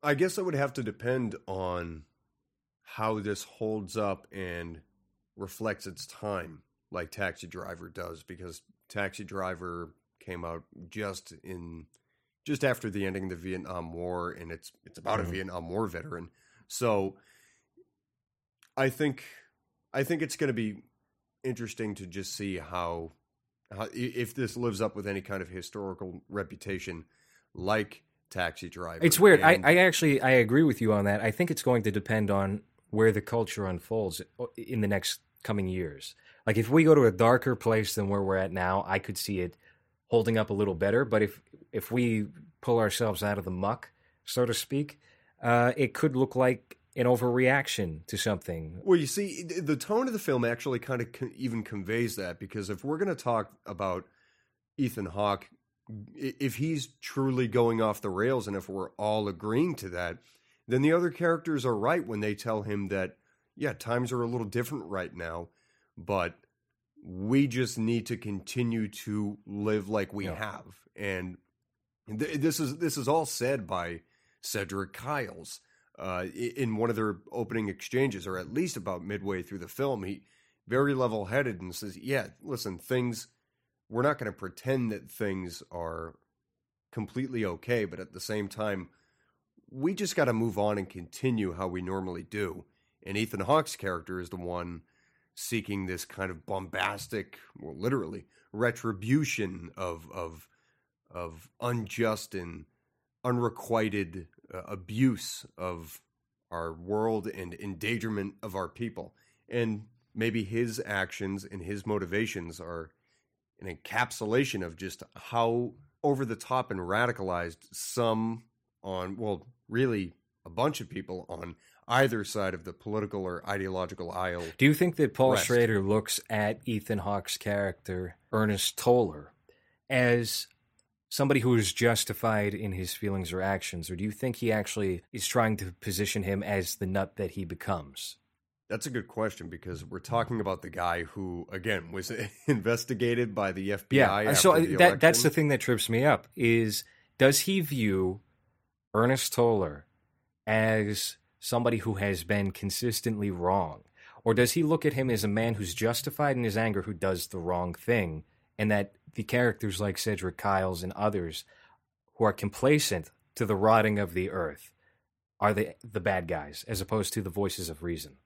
I guess it would have to depend on how this holds up and reflects its time like Taxi Driver does because Taxi Driver came out just in just after the ending of the Vietnam War and it's it's about mm-hmm. a Vietnam War veteran. So I think I think it's going to be interesting to just see how how if this lives up with any kind of historical reputation like Taxi Driver. It's weird. And, I, I actually I agree with you on that. I think it's going to depend on where the culture unfolds in the next coming years. Like if we go to a darker place than where we're at now, I could see it holding up a little better. But if if we pull ourselves out of the muck, so to speak, uh, it could look like an overreaction to something. Well, you see, the tone of the film actually kind of even conveys that because if we're going to talk about Ethan Hawke, if he's truly going off the rails, and if we're all agreeing to that, then the other characters are right when they tell him that, yeah, times are a little different right now, but we just need to continue to live like we yeah. have. And th- this is this is all said by Cedric Kyles uh, in one of their opening exchanges, or at least about midway through the film. He very level headed and says, "Yeah, listen, things. We're not going to pretend that things are completely okay, but at the same time." We just got to move on and continue how we normally do. And Ethan Hawke's character is the one seeking this kind of bombastic, well, literally retribution of of of unjust and unrequited uh, abuse of our world and endangerment of our people. And maybe his actions and his motivations are an encapsulation of just how over the top and radicalized some on well really a bunch of people on either side of the political or ideological aisle. Do you think that Paul rest. Schrader looks at Ethan Hawke's character, Ernest Toller, as somebody who is justified in his feelings or actions, or do you think he actually is trying to position him as the nut that he becomes? That's a good question because we're talking about the guy who, again, was investigated by the FBI. Yeah, so after the that that's the thing that trips me up is does he view Ernest Toller as somebody who has been consistently wrong, or does he look at him as a man who's justified in his anger who does the wrong thing, and that the characters like Cedric Kyles and others who are complacent to the rotting of the earth are the the bad guys as opposed to the voices of reason?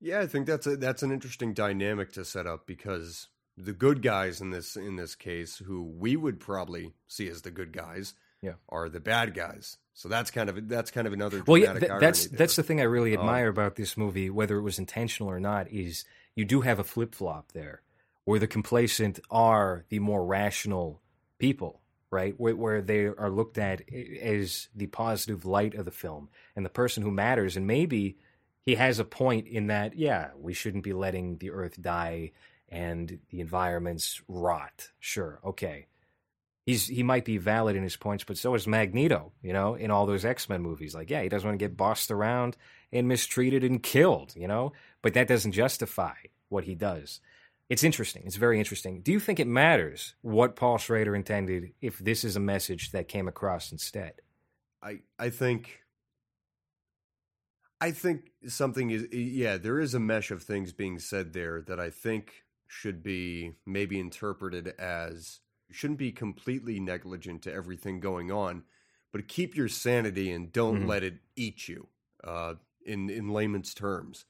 Yeah, I think that's a that's an interesting dynamic to set up because the good guys in this in this case, who we would probably see as the good guys, Yeah. are the bad guys. So that's kind of that's kind of another Well, yeah, th- that's irony that's the thing I really Um, admire about this movie, whether it was intentional or not, is you do have a flip flop there, where the complacent are the more rational people, right? Where, where they are looked at as the positive light of the film and the person who matters, and maybe he has a point in that. Yeah, we shouldn't be letting the earth die and the environments rot. Sure, okay he's he might be valid in his points, but so is Magneto, you know, in all those X Men movies. Like, yeah, he doesn't want to get bossed around and mistreated and killed, you know, but that doesn't justify what he does. It's interesting. It's very interesting. Do you think it matters what Paul Schrader intended if this is a message that came across instead? I I think I think something is yeah, there is a mesh of things being said there that I think should be maybe interpreted as you shouldn't be completely negligent to everything going on, but keep your sanity and don't Mhm. let it eat you. Uh, in in layman's terms.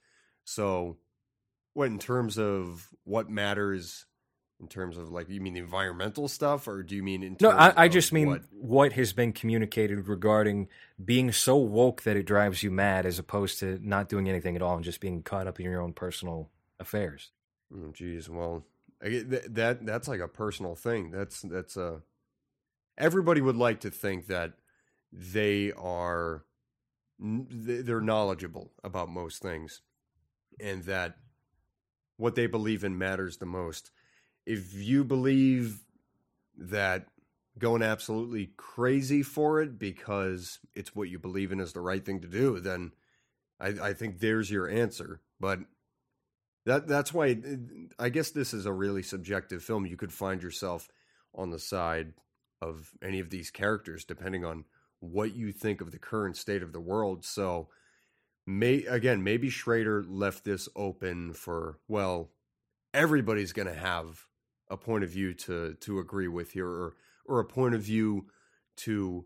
So, what in terms of what matters? In terms of like, you mean the environmental stuff, or do you mean in No, terms I, I of just mean what what has been communicated regarding being so woke that it drives you mad as opposed to not doing anything at all and just being caught up in your own personal affairs. Oh, geez, well, I th- that that's like a personal thing. That's that's a. Everybody would like to think that they are, they're knowledgeable about most things, and that what they believe in matters the most. If you believe that going absolutely crazy for it because it's what you believe in is the right thing to do, then I, I think there's your answer. But that that's why uh, I guess this is a really subjective film. You could find yourself on the side of any of these characters depending on what you think of the current state of the world. So may again, maybe Schrader left this open for well, everybody's going to have a point of view to to agree with here or or a point of view to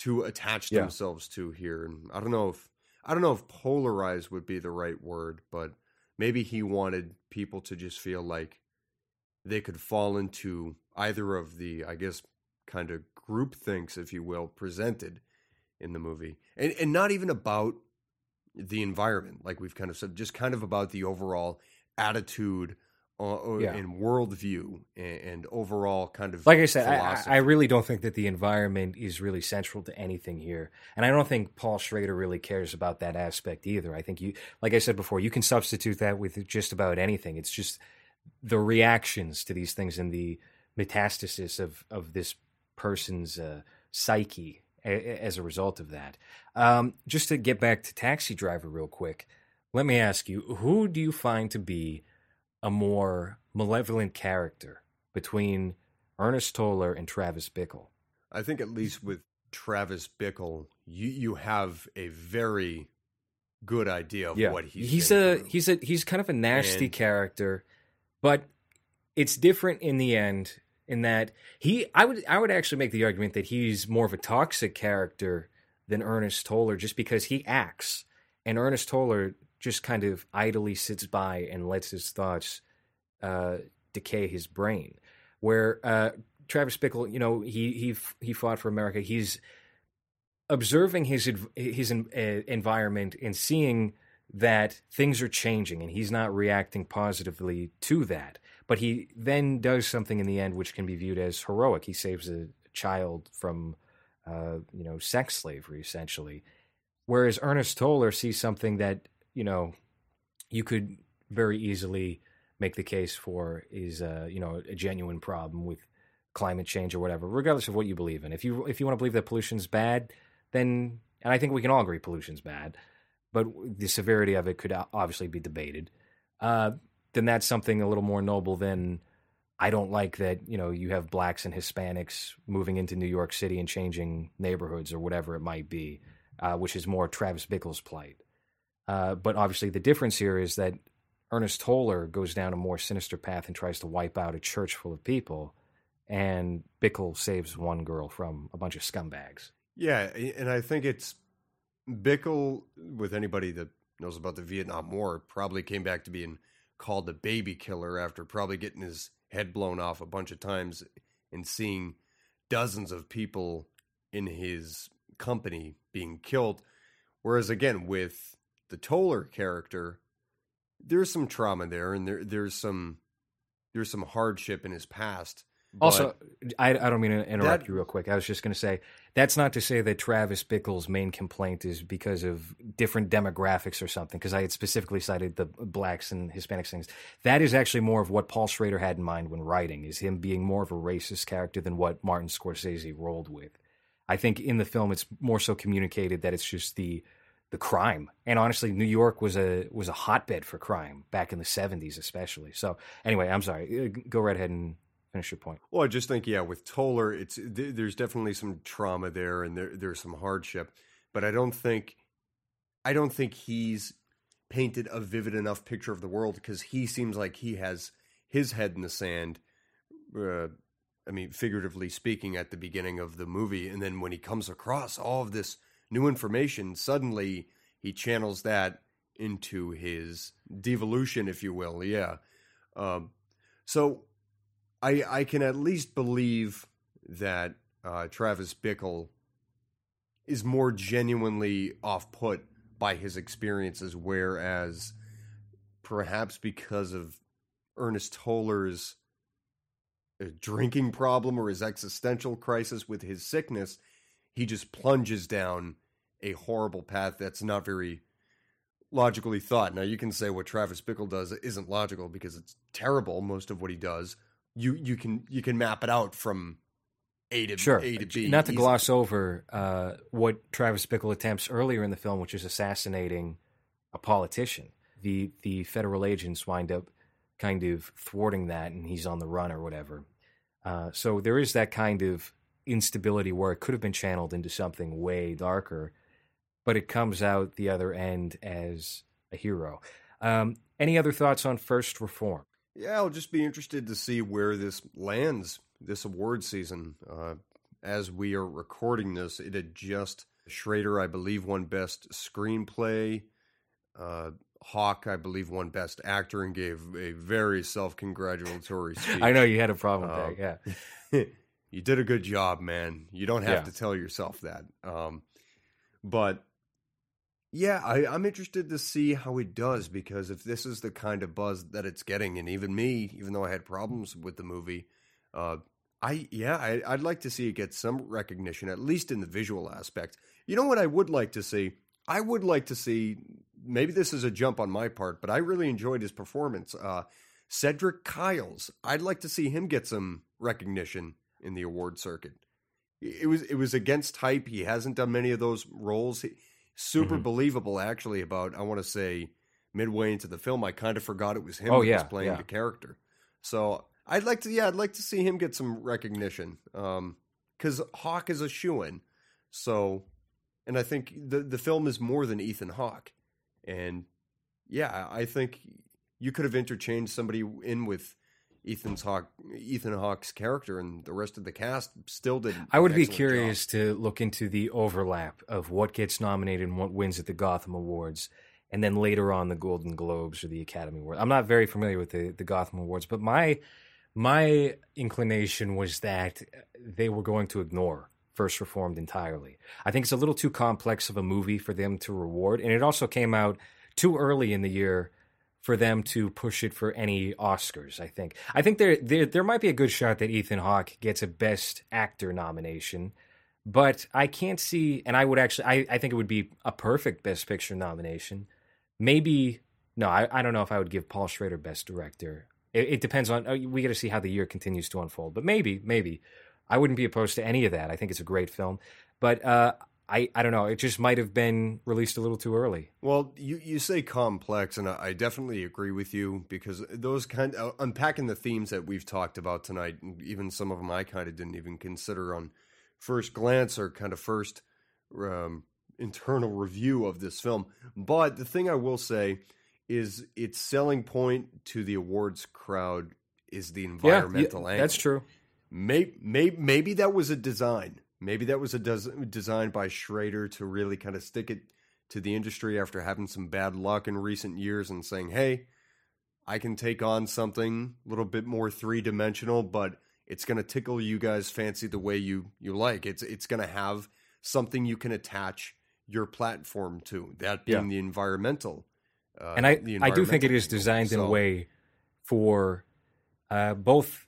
to attach Yeah. themselves to here and I don't know if I don't know if polarized would be the right word, but maybe he wanted people to just feel like they could fall into either of the, I guess, kind of group thinks, if you will, presented in the movie. And and not even about the environment, like we've kind of said, just kind of about the overall attitude uh, Yeah. and worldview and, and overall kind of Like I said, I, I. Really don't think that the environment is really central to anything here, and I don't think Paul Schrader really cares about that aspect either. I think you, like I said before, you can substitute that with just about anything. It's just the reactions to these things and the metastasis of of this person's uh, psyche as a result of that. Um, just to get back to Taxi Driver real quick, let me ask you: Who do you find to be a more malevolent character between Ernest Toller and Travis Bickle. I think at least with Travis Bickle, you you have a very good idea of what he's he's a through. he's a he's kind of a nasty And- character, but it's different in the end in that he I would I would actually make the argument that he's more of a toxic character than Ernest Toller just because he acts and Ernest Toller just kind of idly sits by and lets his thoughts uh, decay his brain. Where uh, Travis Bickle, you know, he he he fought for America. He's observing his his uh, environment and seeing that things are changing, and he's not reacting positively to that. But he then does something in the end which can be viewed as heroic. He saves a child from, uh, you know, sex slavery, essentially. Whereas Ernest Toller sees something that you know you could very easily make the case for is uh, you know a genuine problem with climate change or whatever, regardless of what you believe in. If you if you want to believe that pollution's bad, then and I think we can all agree pollution's bad, but the severity of it could obviously be debated. Uh, then that's something a little more noble than I don't like that you know you have blacks and Hispanics moving into New York City and changing neighborhoods or whatever it might be, uh, which is more Travis Bickle's plight. Uh, but obviously, the difference here is that Ernest Toller goes down a more sinister path and tries to wipe out a church full of people, and Bickle saves one girl from a bunch of scumbags. Yeah, and I think it's Bickle, with anybody that knows about the Vietnam War, probably came back to being called the baby killer after probably getting his head blown off a bunch of times and seeing dozens of people in his company being killed. Whereas again, with the Toller character, there's some trauma there, and there there's some there's some hardship in his past also, I, I don't mean to interrupt that, you real quick. I was just going to say that's not to say that Travis Bickle's main complaint is because of different demographics or something, because I had specifically cited the blacks and Hispanics things. That is actually more of what Paul Schrader had in mind when writing, is him being more of a racist character than what Martin Scorsese rolled with. I think in the film it's more so communicated that it's just the the crime. And honestly, New York was a was a hotbed for crime back in the 70s especially. So anyway, I'm sorry. Uh, go right ahead and finish your point. Well, I just think yeah, with Toller, it's there's definitely some trauma there, and there there's some hardship, but I don't think I don't think he's painted a vivid enough picture of the world because he seems like he has his head in the sand. Uh, I mean, figuratively speaking, at the beginning of the movie, and then when he comes across all of this new information, suddenly he channels that into his devolution, if you will. Yeah. Um, so I I can at least believe that uh, Travis Bickle is more genuinely off put by his experiences, whereas perhaps because of Ernest Toller's uh, drinking problem or his existential crisis with his sickness, he just plunges down a horrible path that's not very logically thought. Now, you can say what Travis Bickle does isn't logical because it's terrible, most of what he does you you can you can map it out from A to sure. A to B. Not to easily. gloss over uh, what Travis Bickle attempts earlier in the film, which is assassinating a politician. The the federal agents wind up kind of thwarting that, and he's on the run or whatever. Uh, so there is that kind of instability where it could have been channeled into something way darker, but it comes out the other end as a hero. Um, any other thoughts on First Reform? Yeah, I'll just be interested to see where this lands this award season. Uh, as we are recording this, it had just Schrader, I believe, won Best Screenplay. Uh, Hawke, I believe, won Best Actor and gave a very self-congratulatory speech. I know you had a problem uh, with that. Yeah, you did a good job, man. You don't have yeah. to tell yourself that. Um, but yeah, I, I'm interested to see how it does because if this is the kind of buzz that it's getting, and even me, even though I had problems with the movie, uh, I yeah, I, I'd like to see it get some recognition, at least in the visual aspect. You know what I would like to see? I would like to see. Maybe this is a jump on my part, but I really enjoyed his performance. Uh, Cedric Kyles, I'd like to see him get some recognition in the award circuit. It was it was against hype. He hasn't done many of those roles. He, super mm-hmm. believable actually about I want to say midway into the film I kind of forgot it was him oh, yeah, was playing yeah. the character. So I'd like to yeah, I'd like to see him get some recognition. Um cuz Hawke is a shoo-in. So and I think the the film is more than Ethan Hawke. And yeah, I think you could have interchanged somebody in with Ethan's Hawke, Ethan Hawke's character, and the rest of the cast still did. I would be curious job. to look into the overlap of what gets nominated and what wins at the Gotham Awards, and then later on the Golden Globes or the Academy Awards. I'm not very familiar with the the Gotham Awards, but my my inclination was that they were going to ignore First Reformed entirely. I think it's a little too complex of a movie for them to reward, and it also came out too early in the year for them to push it for any Oscars. I think. I think there, there there might be a good shot that Ethan Hawke gets a Best Actor nomination, but I can't see. And I would actually, I, I think it would be a perfect Best Picture nomination. Maybe no, I, I don't know if I would give Paul Schrader Best Director. It, it depends on. uh, We got to see how the year continues to unfold. But maybe, maybe I wouldn't be opposed to any of that. I think it's a great film. But uh, I I don't know. It just might have been released a little too early. Well, you, you say complex, and I, I definitely agree with you because those kind uh, unpacking the themes that we've talked about tonight, and even some of them I kind of didn't even consider on first glance or kind of first um, internal review of this film. But the thing I will say is its selling point to the awards crowd is the environmental yeah, angle. That's true. Maybe, maybe, maybe that was a design. Maybe that was a des- design by Schrader to really kind of stick it to the industry after having some bad luck in recent years and saying, hey, I can take on something a little bit more three dimensional, but it's going to tickle you guys' fancy the way you, you like. It's it's going to have something you can attach your platform to. That being Yeah. the environmental. Uh, and I I do think it is environmental is angle. designed in a way for uh, both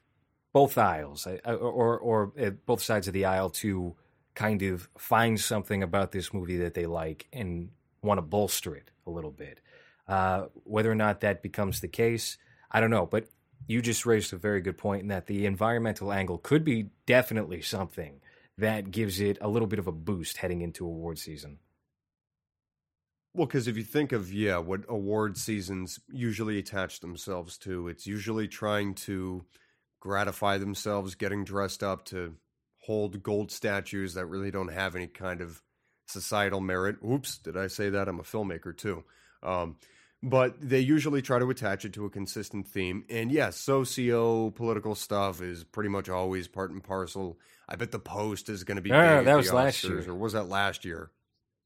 both aisles uh, or or uh, both sides of the aisle to kind of find something about this movie that they like and want to bolster it a little bit. Uh, whether or not that becomes the case, I don't know. But you just raised a very good point in that the environmental angle could be definitely something that gives it a little bit of a boost heading into award season. Well, because if you think of yeah, what award seasons usually attach themselves to, it's usually trying to gratify themselves, getting dressed up to hold gold statues that really don't have any kind of societal merit. Oops, did I say that? I'm a filmmaker too. Um, but they usually try to attach it to a consistent theme. And yes, socio political stuff is pretty much always part and parcel. I bet the Post is going to be. No, no, big no, at that was last year. Or was that last year?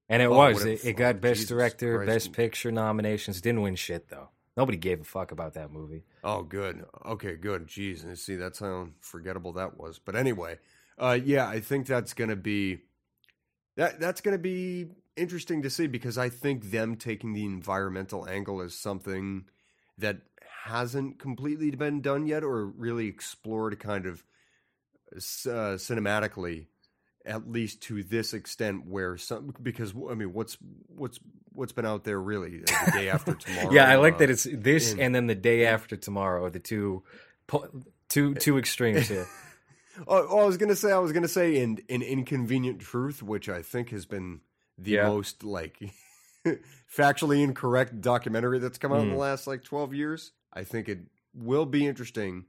And it Oh, was. It, it got Best Jesus Director, Christ. Best Picture nominations. Didn't win shit, though. Nobody gave a fuck about that movie. Oh, good. Okay, good. Jeez, and see that's how forgettable that was. But anyway, uh, yeah, I think that's gonna be that. That's gonna be interesting to see because I think them taking the environmental angle is something that hasn't completely been done yet, or really explored kind of uh, cinematically, at least to this extent. Where some because I mean, what's what's what's been out there really the day after tomorrow? yeah, I like uh, that it's this in- and then the day after tomorrow the two, two, two extremes here. Oh, oh, I was gonna say, I was gonna say, in in inconvenient truth, which I think has been the Yeah. most like factually incorrect documentary that's come out in the Mm. last like twelve years. I think it will be interesting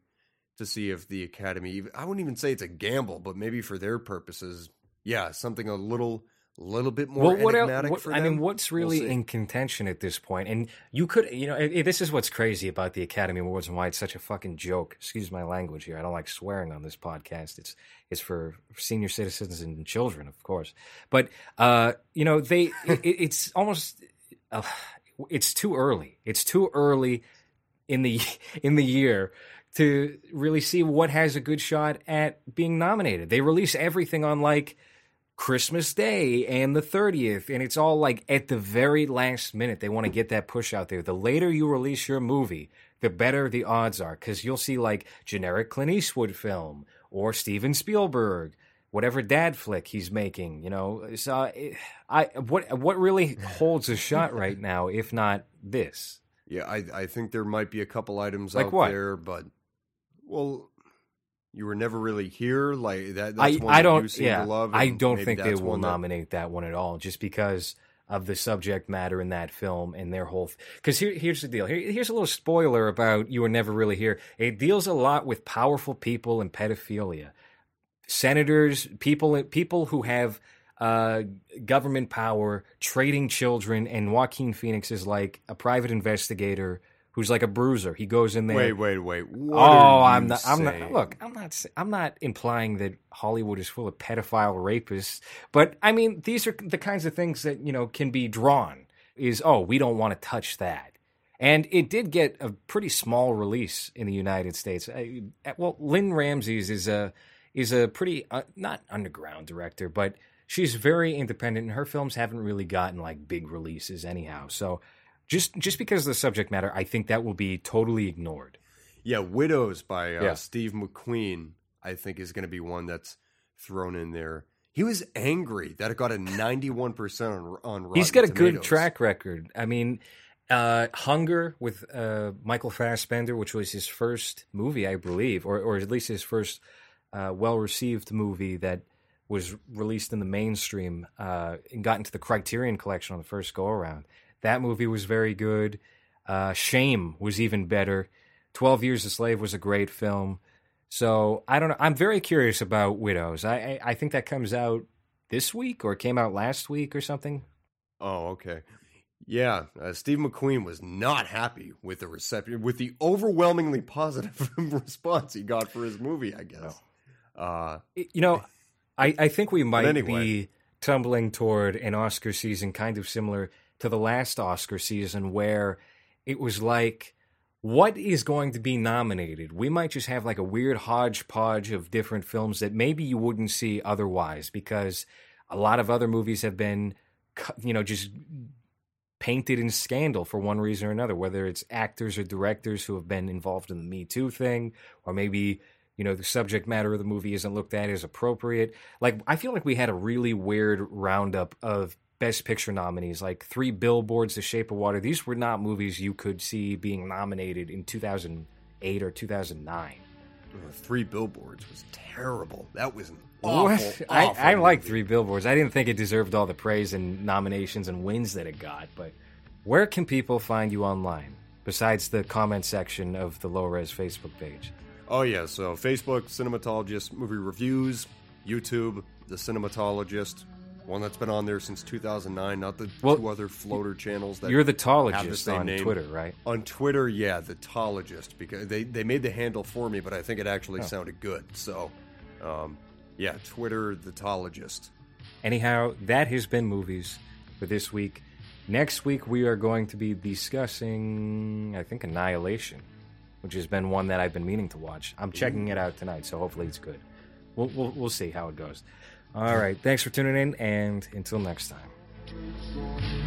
to see if the Academy. I wouldn't even say it's a gamble, but maybe for their purposes, yeah, something a little, little bit more well, what, enigmatic what- for I them. mean, what's We'll really in contention at this point? And you could, you know, i- i- this is what's crazy about the Academy Awards and why it's such a fucking joke. Excuse my language here. I don't like swearing on this podcast. It's it's for senior citizens and children, of course. But uh, you know, they it, it's almost uh, it's too early. It's too early in the in the year to really see what has a good shot at being nominated. They release everything on like Christmas Day and the 30th, and it's all like at the very last minute. They want to get that push out there. The later you release your movie, the better the odds are because you'll see like generic Clint Eastwood film or Steven Spielberg. Whatever dad flick he's making, you know, so I what what really holds a shot right now, if not this? Yeah, I I think there might be a couple items Like out what? there, but well, you were never really here. Like that. That's I, one I don't yeah love, I don't think they will one that- nominate that one at all just because of the subject matter in that film and their whole because here, here's the deal here, here's a little spoiler about you were never really here it deals a lot with powerful people and pedophilia senators people people who have uh, government power trading children and Joaquin Phoenix is like a private investigator who's like a bruiser he goes in there Wait, wait, wait. What oh, I'm not. I'm not. Look, I'm not. I'm not implying that Hollywood is full of pedophile rapists, but I mean these are the kinds of things that you know can be drawn. Is oh, we don't want to touch that, and it did get a pretty small release in the United States. I, well, Lynne Ramsay's is a is a pretty uh, not underground director, but she's very independent, and her films haven't really gotten like big releases anyhow. So. Just, just because of the subject matter, I think that will be totally ignored. Yeah, Widows by uh, Yeah. Steve McQueen, I think is going to be one that's thrown in there. He was angry that it got a 91% on, on Rotten He's got a Tomatoes. good track record. I mean, uh, Hunger with uh, Michael Fassbender, which was his first movie, I believe, or, or at least his first uh, well received movie that was released in the mainstream uh, and got into the Criterion collection on the first go around. That movie was very good. Uh, Shame was even better. 12 Years a Slave was a great film. So I don't know. I'm very curious about Widows. I, I, I think that comes out this week or came out last week or something. Oh, okay. Yeah, uh, Steve McQueen was not happy with the reception, with the overwhelmingly positive response he got for his movie. I guess. Uh, You know, I, I think we might anyway. be tumbling toward an Oscar season kind of similar to the last Oscar season where it was like, what is going to be nominated? We might just have like a weird hodgepodge of different films that maybe you wouldn't see otherwise because a lot of other movies have been, you know, just painted in scandal for one reason or another, whether it's actors or directors who have been involved in the Me Too thing, or maybe, you know, the subject matter of the movie isn't looked at as appropriate. Like, I feel like we had a really weird roundup of Best Picture nominees, like Three Billboards, The Shape of Water. These were not movies you could see being nominated in 2008 or 2009. Three Billboards was terrible. That was an What? awful. I, I like. Three Billboards. I didn't think it deserved all the praise and nominations and wins that it got. But where can people find you online besides the comment section of the Low Res Facebook page? Oh yeah, so Facebook Cinematologist movie reviews, YouTube The Cinematologist, one that's been on there since 2009. Not the Well, two other floater channels that You're the same on name. Twitter, right? On Twitter, yeah, the Tologist because they they made the handle for me, but I think it actually Oh. sounded good. So, um, yeah, Twitter the Tologist. Anyhow, that has been movies for this week. Next week, we are going to be discussing, I think, Annihilation, which has been one that I've been meaning to watch. I'm checking it out tonight, so hopefully it's good. We'll, we'll, we'll see how it goes. All right. Thanks for tuning in, and until next time.